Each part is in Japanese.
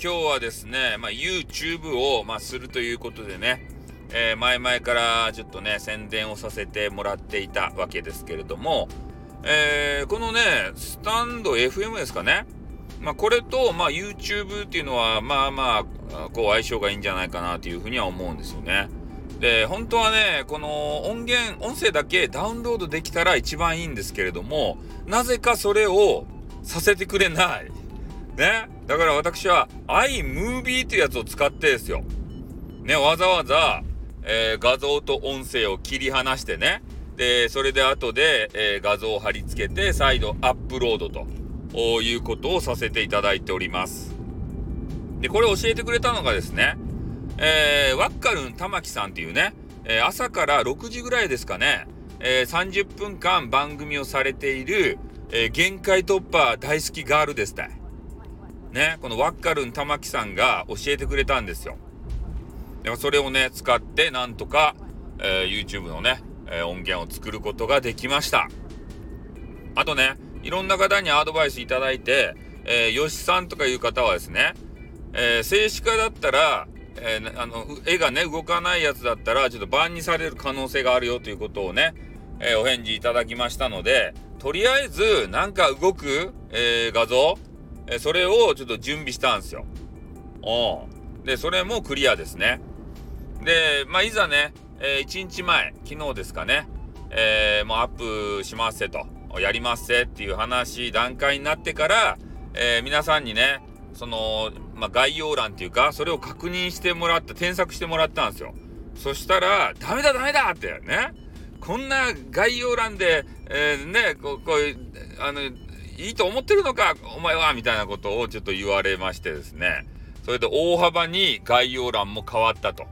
今日はですね、まあ、YouTube を、まあ、するということでね、えー、前々からちょっとね、宣伝をさせてもらっていたわけですけれども、えー、このね、スタンド FM ですかね。まあ、これと、まあ、YouTube っていうのは、まあまあ、こう、相性がいいんじゃないかなというふうには思うんですよね。で、本当はね、この音源、音声だけダウンロードできたら一番いいんですけれども、なぜかそれをさせてくれない。ね。だから私は iMovie っていうやつを使ってですよ。ね、わざわざ、えー、画像と音声を切り離してね。で、それで後で、えー、画像を貼り付けて再度アップロードということをさせていただいております。で、これ教えてくれたのがですね、えー、ワッカルン玉木さんっていうね、えー、朝から6時ぐらいですかね、えー、30分間番組をされている、えー、限界突破大好きガールですたね、このワッカルン玉木さんが教えてくれたんですよ。でもそれをね、使ってなんとか、えー、YouTube のね、えー、音源を作ることができました。あとね、いろんな方にアドバイスいただいて、えー、吉さんとかいう方はですね、えー、静止画だったら、えー、あの、絵がね、動かないやつだったら、ちょっとバンにされる可能性があるよということをね、えー、お返事いただきましたので、とりあえず、なんか動く、えー、画像、えそれをちょっと準備したんですよ。うん。で、それもクリアですね。で、まあ、いざね、えー、1日前、昨日ですかね、えー、もうアップしますせと、やりますせっていう話、段階になってから、えー、皆さんにね、その、まあ、概要欄っていうか、それを確認してもらった、添削してもらったんですよ。そしたら、ダメだダメだってね、こんな概要欄で、えー、ね、こう、こういう、あの、いいと思ってるのか、お前はみたいなことをちょっと言われましてですね。それで大幅に概要欄も変わったと。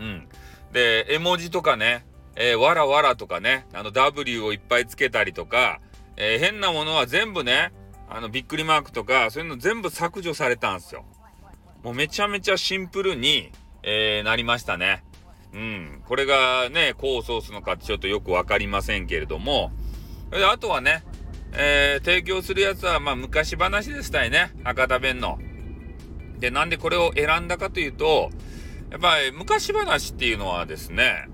うん。で、絵文字とかね、えー、わらわらとかね、あの W をいっぱいつけたりとか、えー、変なものは全部ね、あのびっくりマークとか、そういうの全部削除されたんですよ。もうめちゃめちゃシンプルに、えー、なりましたね。うん。これがね、功を奏すのかちょっとよくわかりませんけれども、あとはね、えー、提供するやつは、まあ、昔話でしたいね。博多弁の。で、なんでこれを選んだかというと、やっぱり昔話っていうのはですね、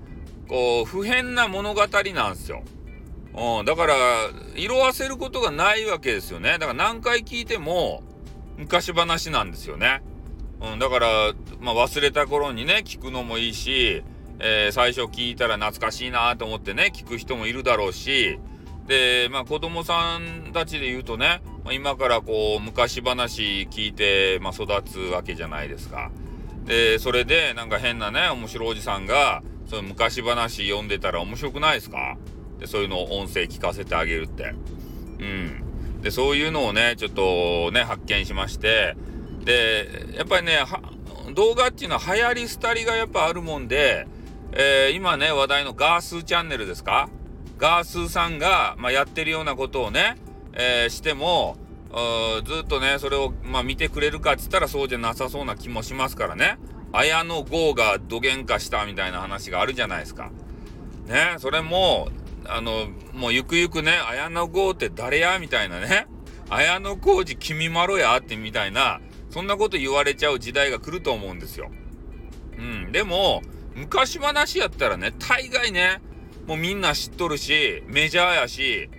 こう、普遍な物語なんですよ。うん、だから、色あせることがないわけですよね。だから何回聞いても、昔話なんですよね。うん、だから、まあ、忘れた頃にね、聞くのもいいし、えー、最初聞いたら懐かしいなと思ってね、聞く人もいるだろうし、で、まあ子供さんたちで言うとね、今からこう昔話聞いて、まあ、育つわけじゃないですか。で、それでなんか変なね、面白いおじさんが、その昔話読んでたら面白くないですか？で、そういうのを音声聞かせてあげるって。うん。で、そういうのをね、ちょっとね、発見しまして、で、やっぱりね、動画っていうのは流行り廃りがやっぱあるもんで、えー、今ね、話題のガースチャンネルですか？ガースーさんが、まあ、やってるようなことをね、えー、しても、ずっとね、それを、まあ、見てくれるかっつったらそうじゃなさそうな気もしますからね。綾野剛がどげんかしたみたいな話があるじゃないですか。ね、それも、あの、もうゆくゆくね、綾野剛って誰やみたいなね。綾野浩二君まろやってみたいな、そんなこと言われちゃう時代が来ると思うんですよ。うん。でも、昔話やったらね、大概ね、もうみんな知っとるし、メジャーやし、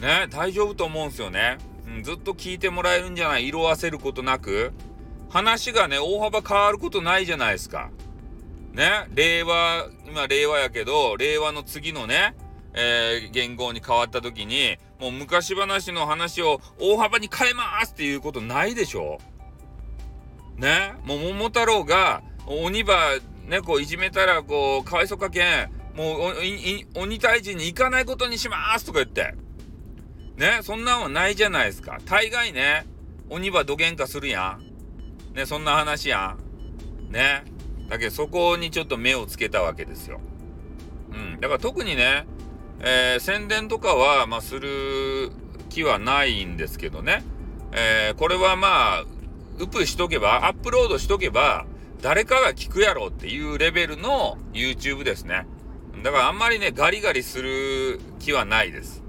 ね、大丈夫と思うんすよね。うん、ずっと聞いてもらえるんじゃない？色あせることなく。話がね、大幅変わることないじゃないですか。ね、令和、今令和やけど、令和の次のね、えー、言語に変わった時に、もう昔話の話を大幅に変えますっていうことないでしょ？ね、もう桃太郎が鬼ばね、こういじめたらこう、かわいそかけん、もう鬼退治に行かないことにしますとか言って。ね、そんなんはないじゃないですか。大概ね、鬼はどげんかするやん。ね、そんな話やん。ね。だけどそこにちょっと目をつけたわけですよ。うん。だから特にね、えー、宣伝とかは、まあ、する気はないんですけどね。えー、これはまあ、ウプしとけば、アップロードしとけば、誰かが聞くやろっていうレベルの YouTube ですね。だからあんまりね、ガリガリする気はないです。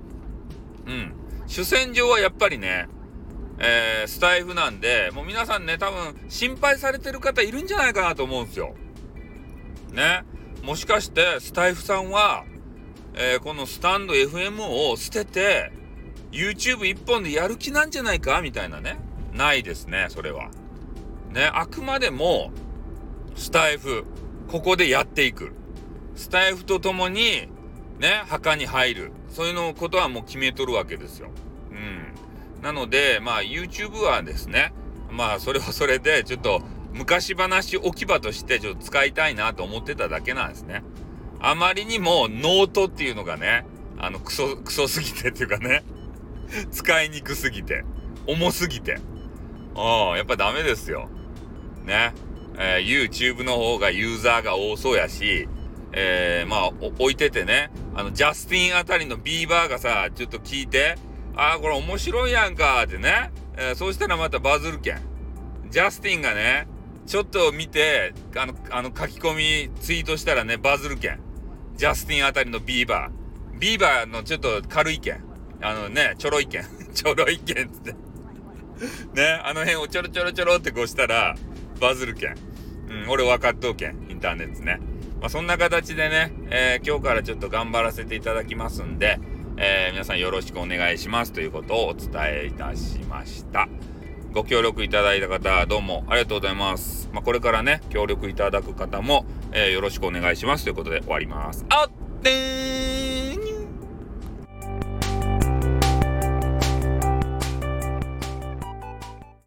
うん。主戦場はやっぱりね、えー、スタイフなんで、もう皆さんね、多分心配されてる方いるんじゃないかなと思うんですよ。ね。もしかしてスタイフさんは、えー、このスタンド FM を捨てて、YouTube 一本でやる気なんじゃないか？みたいなね。ないですね、それは。ね、あくまでも、スタイフ、ここでやっていく。スタイフと共に、ね、墓に入る。そういうのことはもう決めとるわけですよ。うん。なので、まあ YouTube はですね、まあそれはそれで、ちょっと昔話置き場としてちょっと使いたいなと思ってただけなんですね。あまりにもノートっていうのがね、あの、クソ、クソすぎてっていうかね、使いにくすぎて、重すぎて。あ、やっぱダメですよ。ね。えー、YouTube の方がユーザーが多そうやし、えー、まあ、置いててね、あの、ジャスティンあたりのビーバーがさ、ちょっと聞いて、ああ、これ面白いやんかってね、えー、そうしたらまたバズるけん。ジャスティンがね、ちょっと見て、あの、あの書き込みツイートしたらね、バズるけん。ジャスティンあたりのビーバー。ビーバーのちょっと軽いけん。あのね、ちょろいけん。ちょろいけんって。ね、あの辺をちょろちょろちょろってこうしたら、バズるけん。うん、俺分かっとうけん。インターネットね。まあ、そんな形でね、えー、今日からちょっと頑張らせていただきますんで、えー、皆さんよろしくお願いしますということをお伝えいたしました。ご協力いただいた方、どうもありがとうございます。まあ、これからね、協力いただく方も、えー、よろしくお願いしますということで終わります。あってー